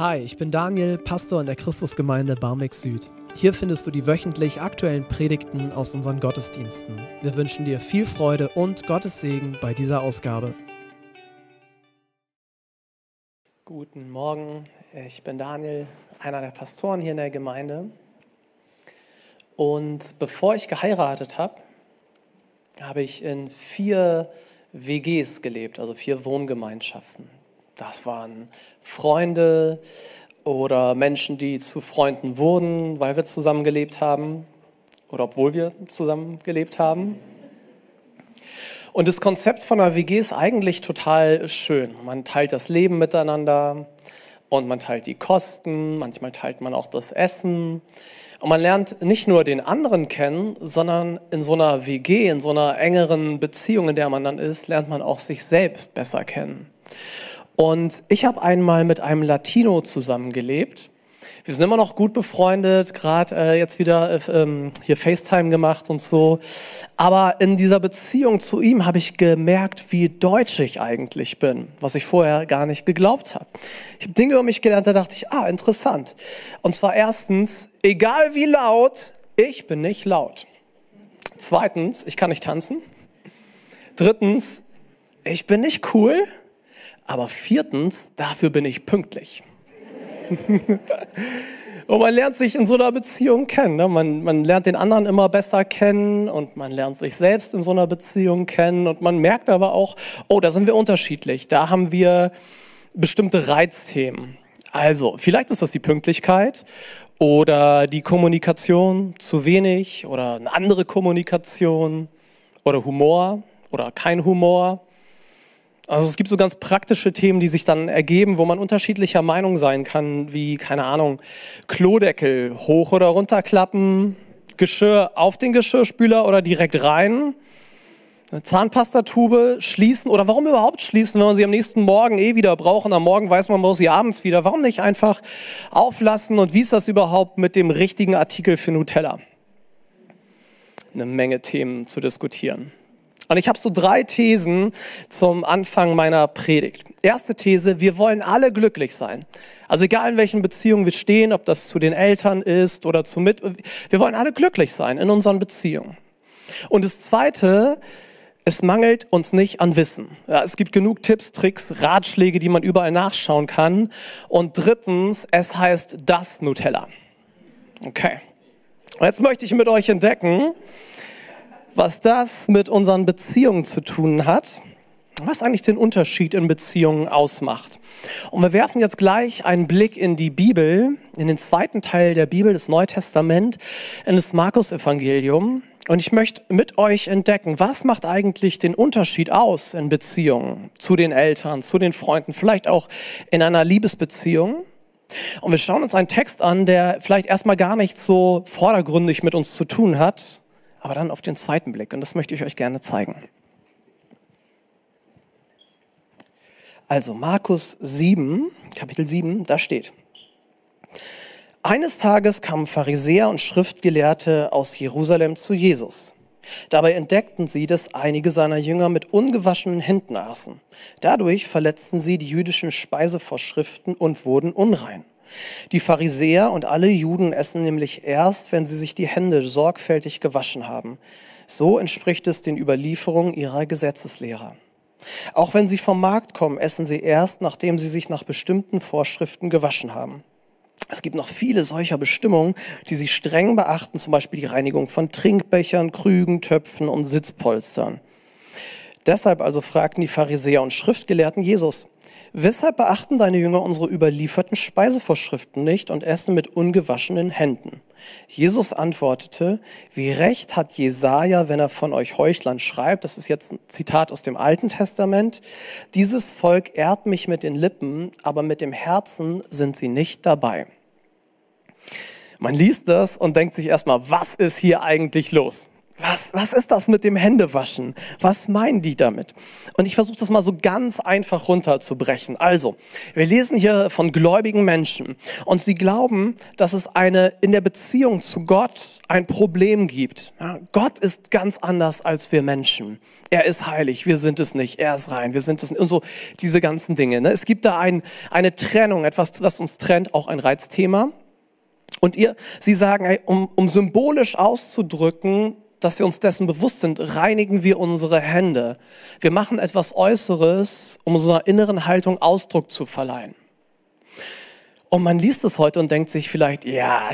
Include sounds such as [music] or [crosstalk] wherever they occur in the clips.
Hi, ich bin Daniel, Pastor in der Christusgemeinde Barmbek Süd. Hier findest du die wöchentlich aktuellen Predigten aus unseren Gottesdiensten. Wir wünschen dir viel Freude und Gottes Segen bei dieser Ausgabe. Guten Morgen, ich bin Daniel, einer der Pastoren hier in der Gemeinde. Und bevor ich geheiratet habe, habe ich in vier WGs gelebt, also vier Wohngemeinschaften. Das waren Freunde oder Menschen, die zu Freunden wurden, weil wir zusammen gelebt haben oder obwohl wir zusammen gelebt haben. Und das Konzept von einer WG ist eigentlich total schön. Man teilt das Leben miteinander und man teilt die Kosten, manchmal teilt man auch das Essen. Und man lernt nicht nur den anderen kennen, sondern in so einer WG, in so einer engeren Beziehung, in der man dann ist, lernt man auch sich selbst besser kennen. Und ich habe einmal mit einem Latino zusammengelebt. Wir sind immer noch gut befreundet, gerade äh, jetzt wieder äh, ähm, hier FaceTime gemacht und so. Aber in dieser Beziehung zu ihm habe ich gemerkt, wie deutsch ich eigentlich bin, was ich vorher gar nicht geglaubt habe. Ich habe Dinge über mich gelernt, da dachte ich, ah, interessant. Und zwar erstens, egal wie laut, ich bin nicht laut. Zweitens, ich kann nicht tanzen. Drittens, ich bin nicht cool. Aber viertens, dafür bin ich pünktlich. [laughs] und man lernt sich in so einer Beziehung kennen. Ne? Man, man lernt den anderen immer besser kennen und man lernt sich selbst in so einer Beziehung kennen. Und man merkt aber auch, oh, da sind wir unterschiedlich. Da haben wir bestimmte Reizthemen. Also, vielleicht ist das die Pünktlichkeit oder die Kommunikation zu wenig oder eine andere Kommunikation oder Humor oder kein Humor. Also es gibt so ganz praktische Themen, die sich dann ergeben, wo man unterschiedlicher Meinung sein kann, wie, keine Ahnung, Klodeckel hoch oder runterklappen, Geschirr auf den Geschirrspüler oder direkt rein, Zahnpastatube schließen oder warum überhaupt schließen, wenn man sie am nächsten Morgen eh wieder brauchen. Am Morgen weiß man, man muss sie abends wieder. Warum nicht einfach auflassen und wie ist das überhaupt mit dem richtigen Artikel für Nutella? Eine Menge Themen zu diskutieren. Und ich habe so drei Thesen zum Anfang meiner Predigt. Erste These, wir wollen alle glücklich sein. Also egal in welchen Beziehungen wir stehen, ob das zu den Eltern ist oder zu mit, wir wollen alle glücklich sein in unseren Beziehungen. Und das zweite, es mangelt uns nicht an Wissen. Ja, es gibt genug Tipps, Tricks, Ratschläge, die man überall nachschauen kann. Und drittens, es heißt das Nutella. Okay. Jetzt möchte ich mit euch entdecken, was das mit unseren Beziehungen zu tun hat, was eigentlich den Unterschied in Beziehungen ausmacht. Und wir werfen jetzt gleich einen Blick in die Bibel, in den zweiten Teil der Bibel, das Neue Testament, in das Markus-Evangelium. Und ich möchte mit euch entdecken, was macht eigentlich den Unterschied aus in Beziehungen zu den Eltern, zu den Freunden, vielleicht auch in einer Liebesbeziehung. Und wir schauen uns einen Text an, der vielleicht erstmal gar nicht so vordergründig mit uns zu tun hat, aber dann auf den zweiten Blick. Und das möchte ich euch gerne zeigen. Also Markus 7, Kapitel 7, da steht. Eines Tages kamen Pharisäer und Schriftgelehrte aus Jerusalem zu Jesus. Dabei entdeckten sie, dass einige seiner Jünger mit ungewaschenen Händen aßen. Dadurch verletzten sie die jüdischen Speisevorschriften und wurden unrein. Die Pharisäer und alle Juden essen nämlich erst, wenn sie sich die Hände sorgfältig gewaschen haben. So entspricht es den Überlieferungen ihrer Gesetzeslehrer. Auch wenn sie vom Markt kommen, essen sie erst, nachdem sie sich nach bestimmten Vorschriften gewaschen haben. Es gibt noch viele solcher Bestimmungen, die sie streng beachten, zum Beispiel die Reinigung von Trinkbechern, Krügen, Töpfen und Sitzpolstern. Deshalb also fragten die Pharisäer und Schriftgelehrten Jesus, Weshalb beachten deine Jünger unsere überlieferten Speisevorschriften nicht und essen mit ungewaschenen Händen? Jesus antwortete, wie recht hat Jesaja, wenn er von euch Heuchlern schreibt, das ist jetzt ein Zitat aus dem Alten Testament, dieses Volk ehrt mich mit den Lippen, aber mit dem Herzen sind sie nicht dabei. Man liest das und denkt sich erstmal, was ist hier eigentlich los? Was, was ist das mit dem Händewaschen? Was meinen die damit? Und ich versuche das mal so ganz einfach runterzubrechen. Also, wir lesen hier von gläubigen Menschen und sie glauben, dass es eine in der Beziehung zu Gott ein Problem gibt. Ja, Gott ist ganz anders als wir Menschen. Er ist heilig, wir sind es nicht. Er ist rein, wir sind es nicht. Und so diese ganzen Dinge. Ne? Es gibt da ein, eine Trennung, etwas, was uns trennt, auch ein Reizthema. Und ihr, sie sagen, ey, um, um symbolisch auszudrücken, dass wir uns dessen bewusst sind, reinigen wir unsere Hände. Wir machen etwas Äußeres, um unserer inneren Haltung Ausdruck zu verleihen. Und man liest es heute und denkt sich vielleicht, ja,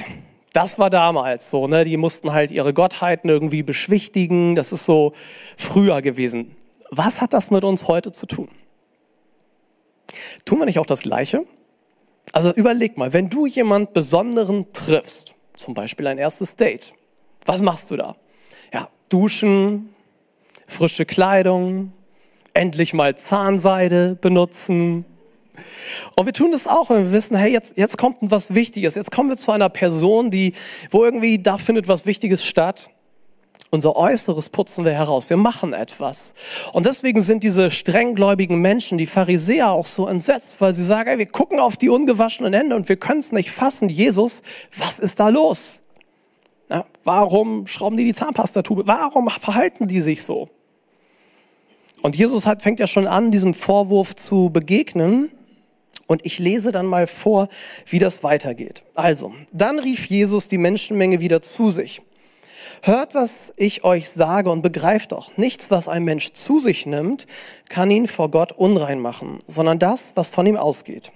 das war damals so, ne? Die mussten halt ihre Gottheiten irgendwie beschwichtigen. Das ist so früher gewesen. Was hat das mit uns heute zu tun? Tun wir nicht auch das Gleiche? Also überleg mal, wenn du jemand Besonderen triffst, zum Beispiel ein erstes Date, was machst du da? Ja, duschen, frische Kleidung, endlich mal Zahnseide benutzen. Und wir tun das auch, wenn wir wissen, hey, jetzt, jetzt kommt was Wichtiges. Jetzt kommen wir zu einer Person, die, wo irgendwie da findet was Wichtiges statt. Unser Äußeres putzen wir heraus. Wir machen etwas. Und deswegen sind diese strenggläubigen Menschen, die Pharisäer, auch so entsetzt, weil sie sagen, hey, wir gucken auf die ungewaschenen Hände und wir können es nicht fassen. Jesus, was ist da los? Na, warum schrauben die die Zahnpastatube? Warum verhalten die sich so? Und Jesus hat, fängt ja schon an, diesem Vorwurf zu begegnen. Und ich lese dann mal vor, wie das weitergeht. Also, dann rief Jesus die Menschenmenge wieder zu sich. Hört, was ich euch sage und begreift doch, nichts, was ein Mensch zu sich nimmt, kann ihn vor Gott unrein machen, sondern das, was von ihm ausgeht.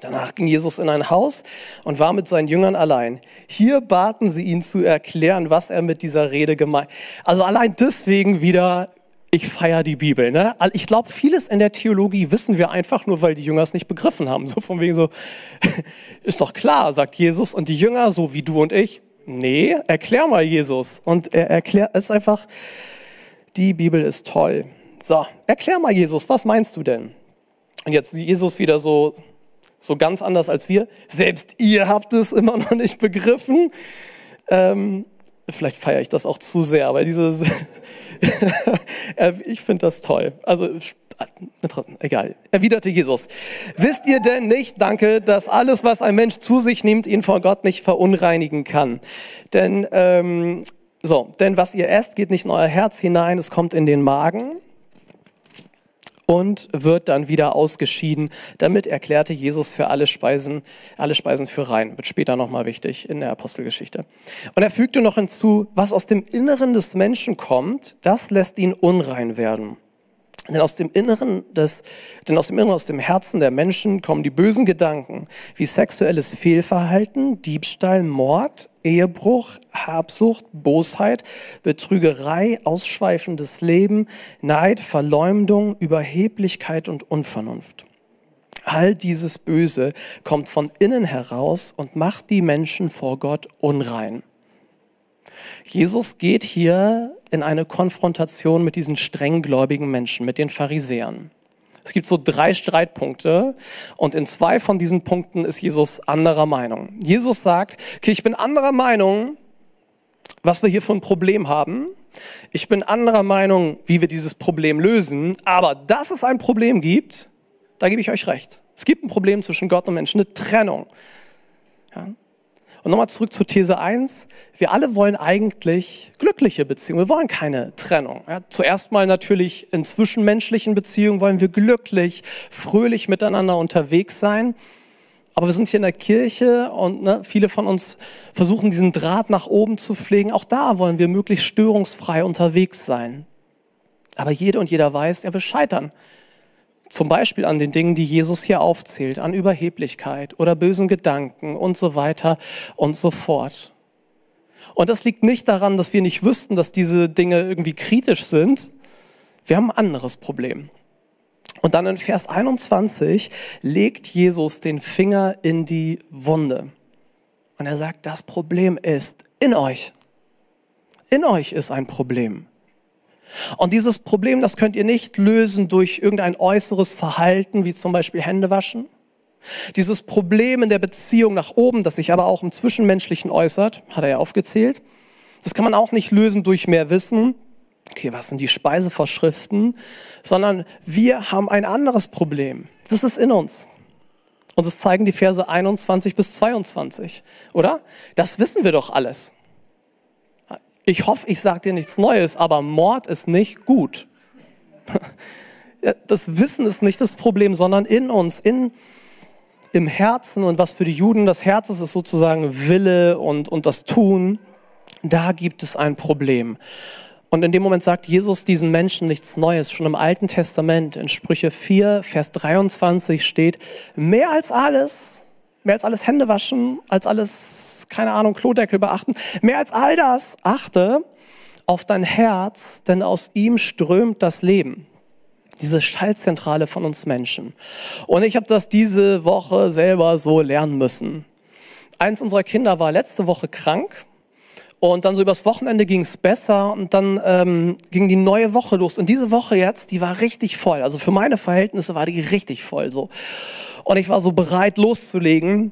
Danach ging Jesus in ein Haus und war mit seinen Jüngern allein. Hier baten sie ihn zu erklären, was er mit dieser Rede gemeint. Also allein deswegen wieder, ich feiere die Bibel. Ne? Ich glaube, vieles in der Theologie wissen wir einfach nur, weil die Jünger es nicht begriffen haben. So von wegen so, [laughs] ist doch klar, sagt Jesus. Und die Jünger, so wie du und ich, nee, erklär mal Jesus. Und er erklärt, es einfach, die Bibel ist toll. So, erklär mal Jesus, was meinst du denn? Und jetzt Jesus wieder so so ganz anders als wir. Selbst ihr habt es immer noch nicht begriffen. Ähm, vielleicht feiere ich das auch zu sehr, aber dieses, [laughs] ich finde das toll. Also egal. Erwiderte Jesus, wisst ihr denn nicht, danke, dass alles, was ein Mensch zu sich nimmt, ihn vor Gott nicht verunreinigen kann? Denn, ähm, so, denn was ihr esst, geht nicht in euer Herz hinein, es kommt in den Magen und wird dann wieder ausgeschieden. Damit erklärte Jesus für alle Speisen, alle Speisen für rein. Wird später nochmal wichtig in der Apostelgeschichte. Und er fügte noch hinzu, was aus dem Inneren des Menschen kommt, das lässt ihn unrein werden. Denn aus dem Inneren des, denn aus dem Inneren, aus dem Herzen der Menschen kommen die bösen Gedanken, wie sexuelles Fehlverhalten, Diebstahl, Mord, Ehebruch, Habsucht, Bosheit, Betrügerei, ausschweifendes Leben, Neid, Verleumdung, Überheblichkeit und Unvernunft. All dieses Böse kommt von innen heraus und macht die Menschen vor Gott unrein. Jesus geht hier in eine Konfrontation mit diesen strenggläubigen Menschen, mit den Pharisäern. Es gibt so drei Streitpunkte und in zwei von diesen Punkten ist Jesus anderer Meinung. Jesus sagt, okay, ich bin anderer Meinung, was wir hier für ein Problem haben. Ich bin anderer Meinung, wie wir dieses Problem lösen. Aber dass es ein Problem gibt, da gebe ich euch recht. Es gibt ein Problem zwischen Gott und Menschen, eine Trennung. Ja? Und nochmal zurück zu These 1. Wir alle wollen eigentlich glückliche Beziehungen. Wir wollen keine Trennung. Ja, zuerst mal natürlich in zwischenmenschlichen Beziehungen wollen wir glücklich, fröhlich miteinander unterwegs sein. Aber wir sind hier in der Kirche und ne, viele von uns versuchen diesen Draht nach oben zu pflegen. Auch da wollen wir möglichst störungsfrei unterwegs sein. Aber jede und jeder weiß, er will scheitern. Zum Beispiel an den Dingen, die Jesus hier aufzählt, an Überheblichkeit oder bösen Gedanken und so weiter und so fort. Und das liegt nicht daran, dass wir nicht wüssten, dass diese Dinge irgendwie kritisch sind. Wir haben ein anderes Problem. Und dann in Vers 21 legt Jesus den Finger in die Wunde. Und er sagt, das Problem ist in euch. In euch ist ein Problem. Und dieses Problem, das könnt ihr nicht lösen durch irgendein äußeres Verhalten, wie zum Beispiel Hände waschen. Dieses Problem in der Beziehung nach oben, das sich aber auch im Zwischenmenschlichen äußert, hat er ja aufgezählt, Das kann man auch nicht lösen durch mehr Wissen. Okay, was sind die Speisevorschriften? Sondern wir haben ein anderes Problem. Das ist in uns. Und das zeigen die Verse 21 bis 22, oder? Das wissen wir doch alles. Ich hoffe, ich sage dir nichts Neues, aber Mord ist nicht gut. [laughs] Das Wissen ist nicht das Problem, sondern in uns, in, im Herzen und was für die Juden das Herz ist, ist sozusagen Wille und, und das Tun. Da gibt es ein Problem. Und in dem Moment sagt Jesus diesen Menschen nichts Neues. Schon im Alten Testament, in Sprüche 4, Vers 23 steht, mehr als alles, mehr als alles Hände waschen, als alles, keine Ahnung, Klodeckel beachten, mehr als all das achte auf dein Herz, denn aus ihm strömt das Leben. Diese Schaltzentrale von uns Menschen. Und ich habe das diese Woche selber so lernen müssen. Eins unserer Kinder war letzte Woche krank und dann so übers Wochenende ging es besser und dann ähm, ging die neue Woche los. Und diese Woche jetzt, die war richtig voll. Also für meine Verhältnisse war die richtig voll so. Und ich war so bereit loszulegen.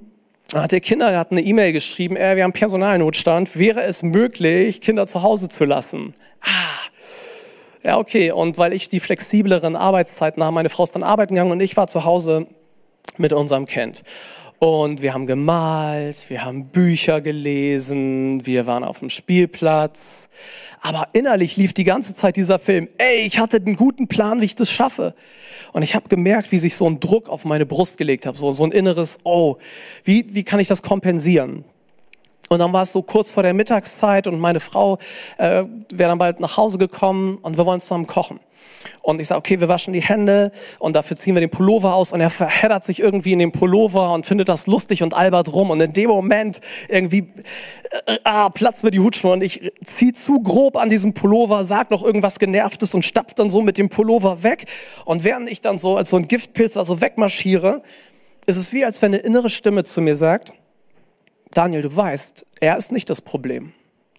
Dann hat der Kindergarten eine E-Mail geschrieben, äh, wir haben Personalnotstand, wäre es möglich, Kinder zu Hause zu lassen? Ah, ja okay. Und weil ich die flexibleren Arbeitszeiten habe, meine Frau ist dann arbeiten gegangen und ich war zu Hause mit unserem Kind. Und wir haben gemalt, wir haben Bücher gelesen, wir waren auf dem Spielplatz. Aber innerlich lief die ganze Zeit dieser Film. Ey, ich hatte einen guten Plan, wie ich das schaffe. Und ich habe gemerkt, wie sich so ein Druck auf meine Brust gelegt hat. So, so ein inneres, oh, wie, wie kann ich das kompensieren? Und dann war es so kurz vor der Mittagszeit und meine Frau äh, wäre dann bald nach Hause gekommen und wir wollen zusammen kochen. Und ich sage, okay, wir waschen die Hände und dafür ziehen wir den Pullover aus und er verheddert sich irgendwie in den Pullover und findet das lustig und albert rum und in dem Moment irgendwie äh, ah, platzt mir die Hutschnur und ich ziehe zu grob an diesem Pullover, sag noch irgendwas Genervtes und stapf dann so mit dem Pullover weg und während ich dann so als so ein Giftpilz also wegmarschiere, ist es wie, als wenn eine innere Stimme zu mir sagt, Daniel, du weißt, er ist nicht das Problem.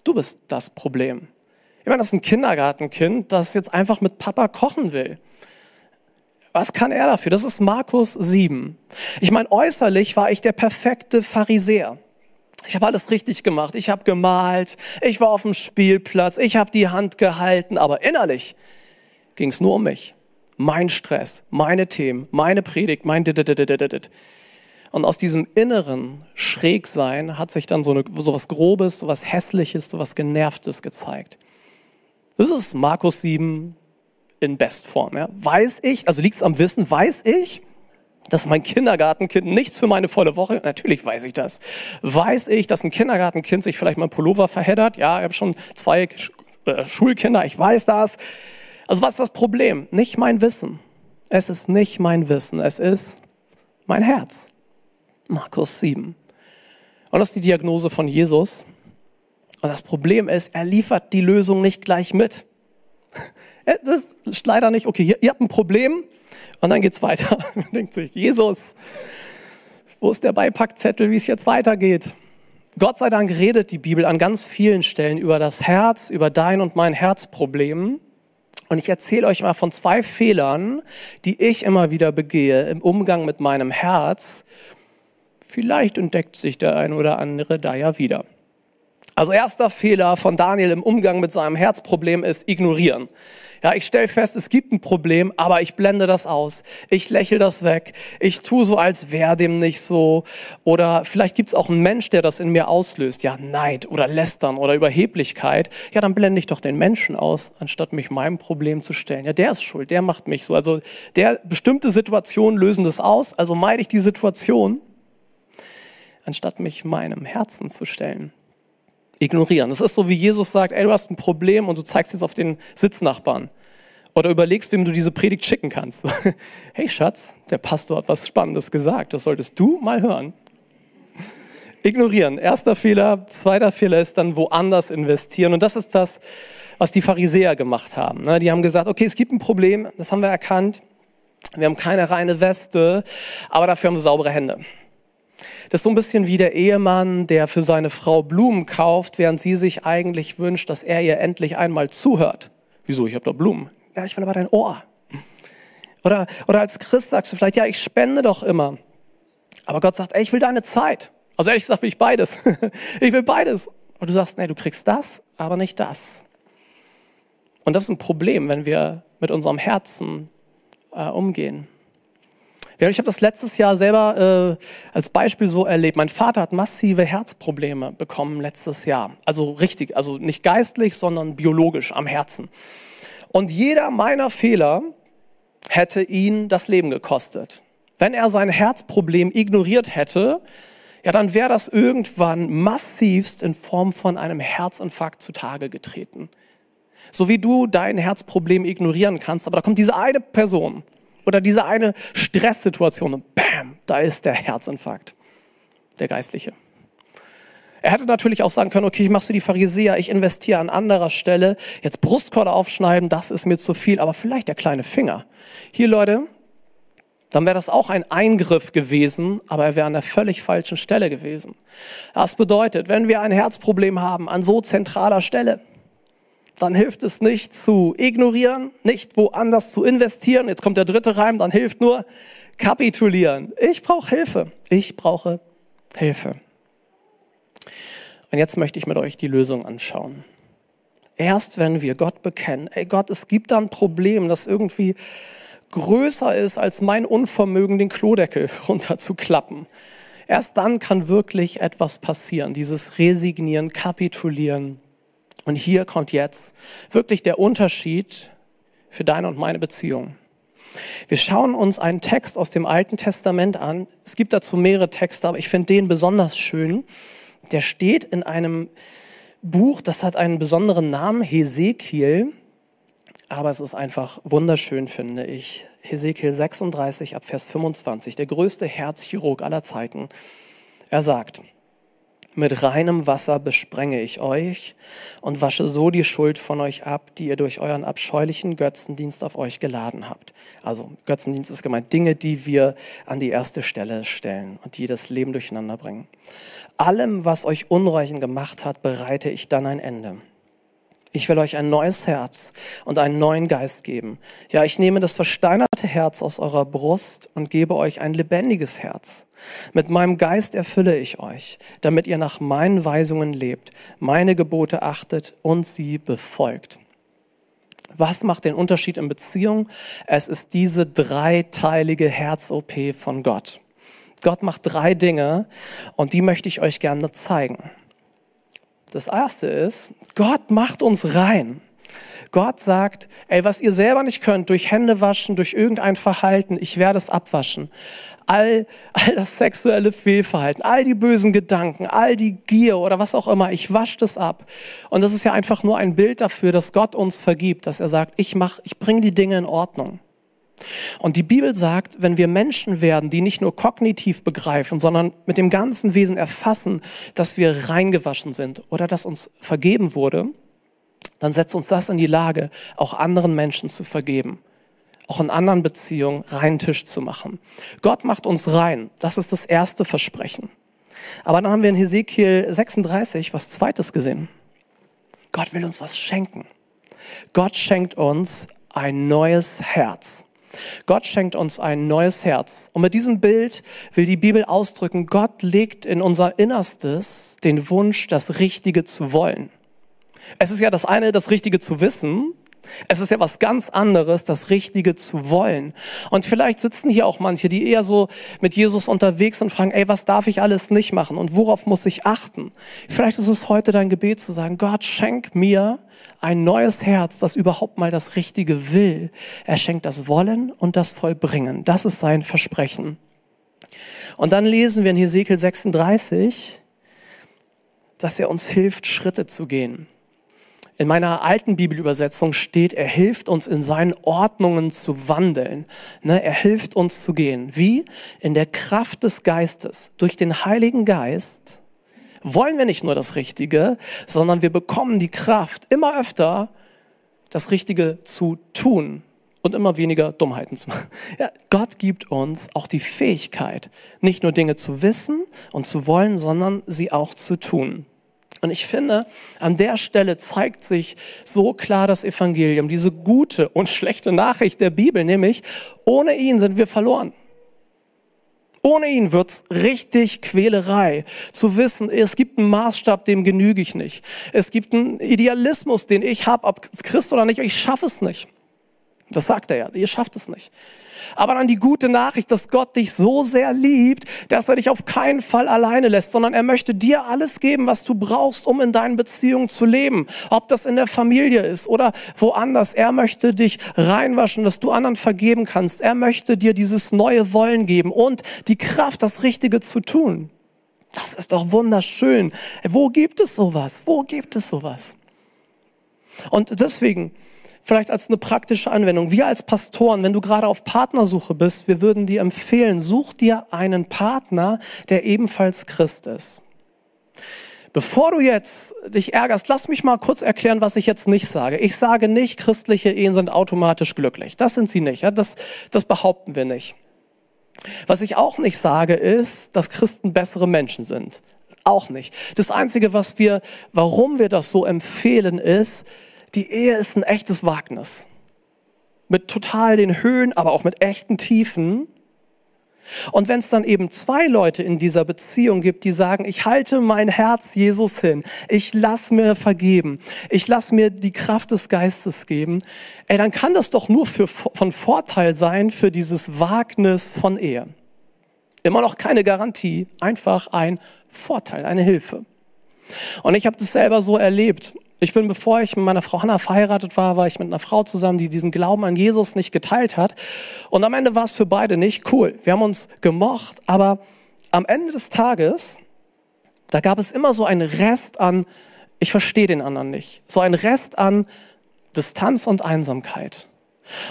Du bist das Problem. Ich meine, das ist ein Kindergartenkind, das jetzt einfach mit Papa kochen will. Was kann er dafür? Das ist Markus 7. Ich meine, äußerlich war ich der perfekte Pharisäer. Ich habe alles richtig gemacht. Ich habe gemalt, ich war auf dem Spielplatz, ich habe die Hand gehalten, aber innerlich ging es nur um mich. Mein Stress, meine Themen, meine Predigt, mein und aus diesem inneren Schrägsein hat sich dann so, eine, so was Grobes, so was Hässliches, so was Genervtes gezeigt. Das ist Markus 7 in Bestform. Ja. Weiß ich, also liegt es am Wissen, weiß ich, dass mein Kindergartenkind nichts für meine volle Woche, natürlich weiß ich das. Weiß ich, dass ein Kindergartenkind sich vielleicht mal Pullover verheddert? Ja, ich habe schon zwei äh, Schulkinder, ich weiß das. Also was ist das Problem? Nicht mein Wissen. Es ist nicht mein Wissen, es ist mein Herz. Markus 7. Und das ist die Diagnose von Jesus. Und das Problem ist, er liefert die Lösung nicht gleich mit. [laughs] Das ist leider nicht, okay, ihr habt ein Problem und dann geht's weiter. [laughs] Man denkt sich, Jesus, wo ist der Beipackzettel, wie es jetzt weitergeht? Gott sei Dank redet die Bibel an ganz vielen Stellen über das Herz, über dein und mein Herzproblem. Und ich erzähle euch mal von zwei Fehlern, die ich immer wieder begehe im Umgang mit meinem Herz Vielleicht entdeckt sich der ein oder andere da ja wieder. Also erster Fehler von Daniel im Umgang mit seinem Herzproblem ist ignorieren. Ja, ich stelle fest, es gibt ein Problem, aber ich blende das aus. Ich lächle das weg. Ich tue so, als wäre dem nicht so. Oder vielleicht gibt es auch einen Mensch, der das in mir auslöst. Ja, Neid oder Lästern oder Überheblichkeit. Ja, dann blende ich doch den Menschen aus, anstatt mich meinem Problem zu stellen. Ja, der ist schuld, der macht mich so. Also der bestimmte Situationen lösen das aus, also meide ich die Situation anstatt mich meinem Herzen zu stellen. Ignorieren. Es ist so, wie Jesus sagt, ey, du hast ein Problem und du zeigst jetzt auf den Sitznachbarn. Oder überlegst, wem du diese Predigt schicken kannst. [laughs] hey Schatz, der Pastor hat was Spannendes gesagt, das solltest du mal hören. Ignorieren. Erster Fehler. Zweiter Fehler ist dann woanders investieren. Und das ist das, was die Pharisäer gemacht haben. Ne? Die haben gesagt, okay, es gibt ein Problem, das haben wir erkannt. Wir haben keine reine Weste, aber dafür haben wir saubere Hände. Das ist so ein bisschen wie der Ehemann, der für seine Frau Blumen kauft, während sie sich eigentlich wünscht, dass er ihr endlich einmal zuhört. Wieso? Ich habe da Blumen. Ja, ich will aber dein Ohr. Oder, oder als Christ sagst du vielleicht, ja, ich spende doch immer. Aber Gott sagt, ey, ich will deine Zeit. Also ehrlich gesagt will ich beides. [laughs] Ich will beides. Und du sagst, nee, du kriegst das, aber nicht das. Und das ist ein Problem, wenn wir mit unserem Herzen äh, umgehen. Ich habe das letztes Jahr selber äh, als Beispiel so erlebt. Mein Vater hat massive Herzprobleme bekommen letztes Jahr. Also richtig, also nicht geistlich, sondern biologisch am Herzen. Und jeder meiner Fehler hätte ihn das Leben gekostet. Wenn er sein Herzproblem ignoriert hätte, ja, dann wäre das irgendwann massivst in Form von einem Herzinfarkt zutage getreten. So wie du dein Herzproblem ignorieren kannst, aber da kommt diese eine Person oder diese eine Stresssituation und bam, da ist der Herzinfarkt, der Geistliche. Er hätte natürlich auch sagen können, okay, ich mache so die Pharisäer, ich investiere an anderer Stelle, jetzt Brustkorb aufschneiden, das ist mir zu viel, aber vielleicht der kleine Finger. Hier Leute, dann wäre das auch ein Eingriff gewesen, aber er wäre an der völlig falschen Stelle gewesen. Das bedeutet, wenn wir ein Herzproblem haben an so zentraler Stelle, dann hilft es nicht zu ignorieren, nicht woanders zu investieren. Jetzt kommt der dritte Reim, dann hilft nur kapitulieren. Ich brauche Hilfe. Ich brauche Hilfe. Und jetzt möchte ich mit euch die Lösung anschauen. Erst wenn wir Gott bekennen, ey Gott, es gibt da ein Problem, das irgendwie größer ist als mein Unvermögen, den Klodeckel [laughs] runterzuklappen. Erst dann kann wirklich etwas passieren, dieses Resignieren, Kapitulieren. Und hier kommt jetzt wirklich der Unterschied für deine und meine Beziehung. Wir schauen uns einen Text aus dem Alten Testament an. Es gibt dazu mehrere Texte, aber ich finde den besonders schön. Der steht in einem Buch, das hat einen besonderen Namen, Hesekiel aber es ist einfach wunderschön, finde ich. Hesekiel 36 ab Vers 25, der größte Herzchirurg aller Zeiten. Er sagt, mit reinem Wasser besprenge ich euch und wasche so die Schuld von euch ab, die ihr durch euren abscheulichen Götzendienst auf euch geladen habt. Also Götzendienst ist gemeint, Dinge, die wir an die erste Stelle stellen und die das Leben durcheinander bringen. Allem, was euch Unreichen gemacht hat, bereite ich dann ein Ende ich will euch ein neues Herz und einen neuen Geist geben. Ja, ich nehme das versteinerte Herz aus eurer Brust und gebe euch ein lebendiges Herz. Mit meinem Geist erfülle ich euch, damit ihr nach meinen Weisungen lebt, meine Gebote achtet und sie befolgt. Was macht den Unterschied in Beziehung? Es ist diese dreiteilige Herz-OP von Gott. Gott macht drei Dinge und die möchte ich euch gerne zeigen. Das erste ist, Gott macht uns rein. Gott sagt, ey, was ihr selber nicht könnt, durch Hände waschen, durch irgendein Verhalten, ich werde es abwaschen. All, all das sexuelle Fehlverhalten, all die bösen Gedanken, all die Gier oder was auch immer, ich wasche das ab. Und das ist ja einfach nur ein Bild dafür, dass Gott uns vergibt, dass er sagt, ich mach, ich bringe die Dinge in Ordnung. Und die Bibel sagt, wenn wir Menschen werden, die nicht nur kognitiv begreifen, sondern mit dem ganzen Wesen erfassen, dass wir reingewaschen sind oder dass uns vergeben wurde, dann setzt uns das in die Lage, auch anderen Menschen zu vergeben, auch in anderen Beziehungen reinen Tisch zu machen. Gott macht uns rein. Das ist das erste Versprechen. Aber dann haben wir in Hesekiel 36 was Zweites gesehen. Gott will uns was schenken. Gott schenkt uns ein neues Herz. Gott schenkt uns ein neues Herz. Und mit diesem Bild will die Bibel ausdrücken, Gott legt in unser Innerstes den Wunsch, das Richtige zu wollen. Es ist ja das eine, das Richtige zu wissen. Es ist ja was ganz anderes, das Richtige zu wollen. Und vielleicht sitzen hier auch manche, die eher so mit Jesus unterwegs und fragen, ey, was darf ich alles nicht machen und worauf muss ich achten? Vielleicht ist es heute dein Gebet zu sagen, Gott, schenk mir ein neues Herz, das überhaupt mal das Richtige will. Er schenkt das Wollen und das Vollbringen. Das ist sein Versprechen. Und dann lesen wir in Hesekiel 36, dass er uns hilft, Schritte zu gehen. In meiner alten Bibelübersetzung steht, er hilft uns in seinen Ordnungen zu wandeln. Ne, er hilft uns zu gehen. Wie? In der Kraft des Geistes. Durch den Heiligen Geist wollen wir nicht nur das Richtige, sondern wir bekommen die Kraft, immer öfter das Richtige zu tun und immer weniger Dummheiten zu machen. [laughs] Ja, Gott gibt uns auch die Fähigkeit, nicht nur Dinge zu wissen und zu wollen, sondern sie auch zu tun. Und ich finde, an der Stelle zeigt sich so klar das Evangelium, diese gute und schlechte Nachricht der Bibel, nämlich ohne ihn sind wir verloren. Ohne ihn wird's richtig Quälerei. Zu wissen, es gibt einen Maßstab, dem genüge ich nicht. Es gibt einen Idealismus, den ich habe, ob Christ oder nicht, ich schaffe es nicht. Das sagt er ja, ihr schafft es nicht. Aber dann die gute Nachricht, dass Gott dich so sehr liebt, dass er dich auf keinen Fall alleine lässt, sondern er möchte dir alles geben, was du brauchst, um in deinen Beziehungen zu leben. Ob das in der Familie ist oder woanders. Er möchte dich reinwaschen, dass du anderen vergeben kannst. Er möchte dir dieses neue Wollen geben und die Kraft, das Richtige zu tun. Das ist doch wunderschön. Wo gibt es sowas? Wo gibt es sowas? Und deswegen, vielleicht als eine praktische Anwendung. Wir als Pastoren, wenn du gerade auf Partnersuche bist, wir würden dir empfehlen, such dir einen Partner, der ebenfalls Christ ist. Bevor du jetzt dich ärgerst, lass mich mal kurz erklären, was ich jetzt nicht sage. Ich sage nicht, christliche Ehen sind automatisch glücklich. Das sind sie nicht. Das, das behaupten wir nicht. Was ich auch nicht sage, ist, dass Christen bessere Menschen sind. Auch nicht. Das Einzige, was wir, warum wir das so empfehlen, ist, die Ehe ist ein echtes Wagnis. Mit total den Höhen, aber auch mit echten Tiefen. Und wenn es dann eben zwei Leute in dieser Beziehung gibt, die sagen, ich halte mein Herz Jesus hin, ich lass mir vergeben, ich lass mir die Kraft des Geistes geben, ey, dann kann das doch nur für, von Vorteil sein für dieses Wagnis von Ehe. Immer noch keine Garantie, einfach ein Vorteil, eine Hilfe. Und ich habe das selber so erlebt. Ich bin, bevor ich mit meiner Frau Hannah verheiratet war, war ich mit einer Frau zusammen, die diesen Glauben an Jesus nicht geteilt hat. Und am Ende war es für beide nicht cool. Wir haben uns gemocht, aber am Ende des Tages, da gab es immer so einen Rest an, ich verstehe den anderen nicht. So ein Rest an Distanz und Einsamkeit.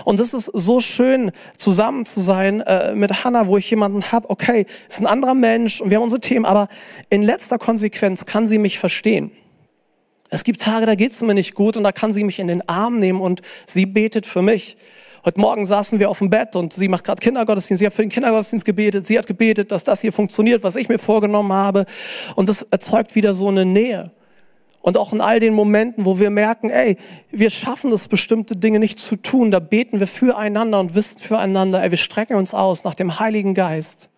Und es ist so schön, zusammen zu sein äh, mit Hannah, wo ich jemanden habe, okay, ist ein anderer Mensch und wir haben unsere Themen, aber in letzter Konsequenz kann sie mich verstehen. Es gibt Tage, da geht es mir nicht gut und da kann sie mich in den Arm nehmen und sie betet für mich. Heute Morgen saßen wir auf dem Bett und sie macht gerade Kindergottesdienst. Sie hat für den Kindergottesdienst gebetet. Sie hat gebetet, dass das hier funktioniert, was ich mir vorgenommen habe. Und das erzeugt wieder so eine Nähe. Und auch in all den Momenten, wo wir merken, ey, wir schaffen es, bestimmte Dinge nicht zu tun, da beten wir füreinander und wissen füreinander, ey, wir strecken uns aus nach dem Heiligen Geist,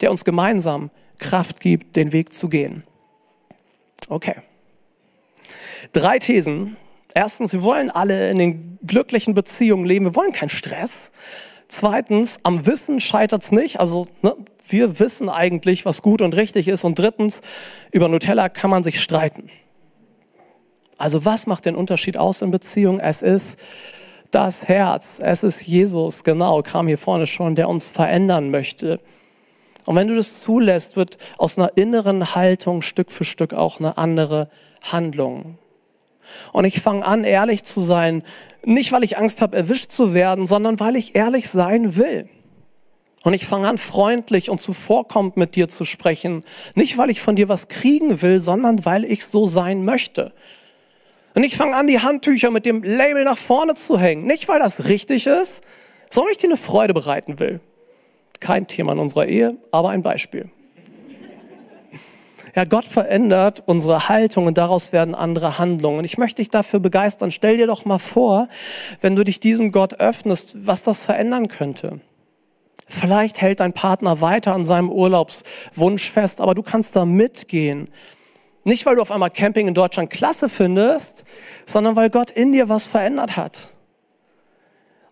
der uns gemeinsam Kraft gibt, den Weg zu gehen. Okay. Drei Thesen. Erstens, wir wollen alle in den glücklichen Beziehungen leben. Wir wollen keinen Stress. Zweitens, am Wissen scheitert es nicht. Also ne, wir wissen eigentlich, was gut und richtig ist. Und drittens, über Nutella kann man sich streiten. Also was macht den Unterschied aus in Beziehungen? Es ist das Herz. Es ist Jesus, genau, kam hier vorne schon, der uns verändern möchte. Und wenn du das zulässt, wird aus einer inneren Haltung Stück für Stück auch eine andere Handlung. Und ich fange an, ehrlich zu sein, nicht weil ich Angst habe, erwischt zu werden, sondern weil ich ehrlich sein will. Und ich fange an, freundlich und zuvorkommend mit dir zu sprechen. Nicht, weil ich von dir was kriegen will, sondern weil ich so sein möchte. Und ich fange an, die Handtücher mit dem Label nach vorne zu hängen. Nicht, weil das richtig ist, sondern weil ich dir eine Freude bereiten will. Kein Thema in unserer Ehe, aber ein Beispiel. Ja, Gott verändert unsere Haltung und daraus werden andere Handlungen. Und ich möchte dich dafür begeistern. Stell dir doch mal vor, wenn du dich diesem Gott öffnest, was das verändern könnte. Vielleicht hält dein Partner weiter an seinem Urlaubswunsch fest, aber du kannst da mitgehen. Nicht, weil du auf einmal Camping in Deutschland klasse findest, sondern weil Gott in dir was verändert hat.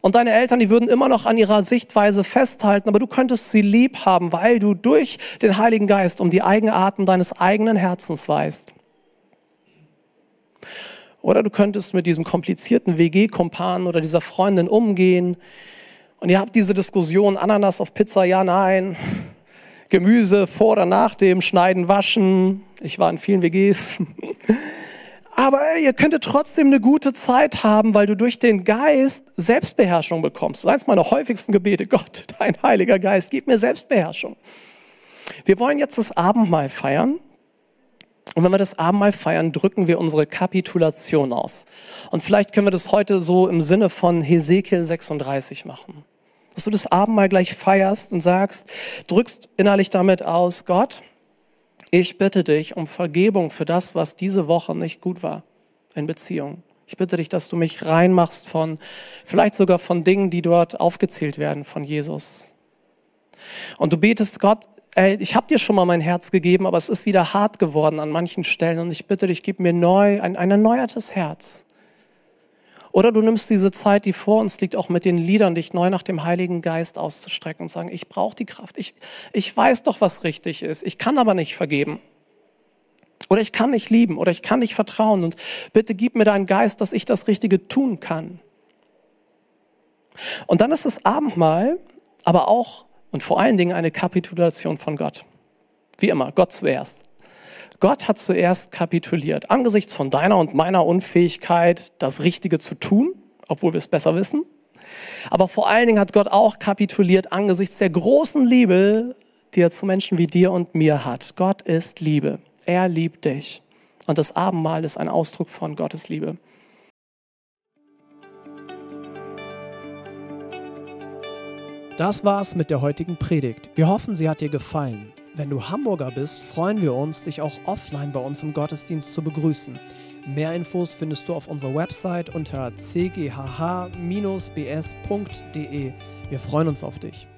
Und deine Eltern, die würden immer noch an ihrer Sichtweise festhalten, aber du könntest sie lieb haben, weil du durch den Heiligen Geist um die Eigenarten deines eigenen Herzens weißt. Oder du könntest mit diesem komplizierten WG-Kumpan oder dieser Freundin umgehen und ihr habt diese Diskussion, Ananas auf Pizza, ja, nein, Gemüse vor oder nach dem Schneiden, Waschen. Ich war in vielen WGs. Aber ihr könntet trotzdem eine gute Zeit haben, weil du durch den Geist Selbstbeherrschung bekommst. Das ist eines meiner häufigsten Gebete. [laughs] Gott, dein Heiliger Geist, gib mir Selbstbeherrschung. Wir wollen jetzt das Abendmahl feiern. Und wenn wir das Abendmahl feiern, drücken wir unsere Kapitulation aus. Und vielleicht können wir das heute so im Sinne von Hesekiel 36 machen. Dass du das Abendmahl gleich feierst und sagst, drückst innerlich damit aus, Gott, ich bitte dich um Vergebung für das, was diese Woche nicht gut war in Beziehung. Ich bitte dich, dass du mich reinmachst von, vielleicht sogar von Dingen, die dort aufgezählt werden von Jesus. Und du betest Gott, ey, ich habe dir schon mal mein Herz gegeben, aber es ist wieder hart geworden an manchen Stellen und ich bitte dich, gib mir neu, ein, ein erneuertes Herz. Oder du nimmst diese Zeit, die vor uns liegt, auch mit den Liedern, dich neu nach dem Heiligen Geist auszustrecken und sagen, ich brauche die Kraft. Ich, ich weiß doch, was richtig ist. Ich kann aber nicht vergeben. Oder ich kann nicht lieben oder ich kann nicht vertrauen. Und bitte gib mir deinen Geist, dass ich das Richtige tun kann. Und dann ist das Abendmahl aber auch und vor allen Dingen eine Kapitulation von Gott. Wie immer, Gott zuerst. Gott hat zuerst kapituliert angesichts von deiner und meiner Unfähigkeit, das Richtige zu tun, obwohl wir es besser wissen. Aber vor allen Dingen hat Gott auch kapituliert angesichts der großen Liebe, die er zu Menschen wie dir und mir hat. Gott ist Liebe. Er liebt dich. Und das Abendmahl ist ein Ausdruck von Gottes Liebe. Das war's mit der heutigen Predigt. Wir hoffen, sie hat dir gefallen. Wenn du Hamburger bist, freuen wir uns, dich auch offline bei uns im Gottesdienst zu begrüßen. Mehr Infos findest du auf unserer Website unter cghh-bs.de. Wir freuen uns auf dich.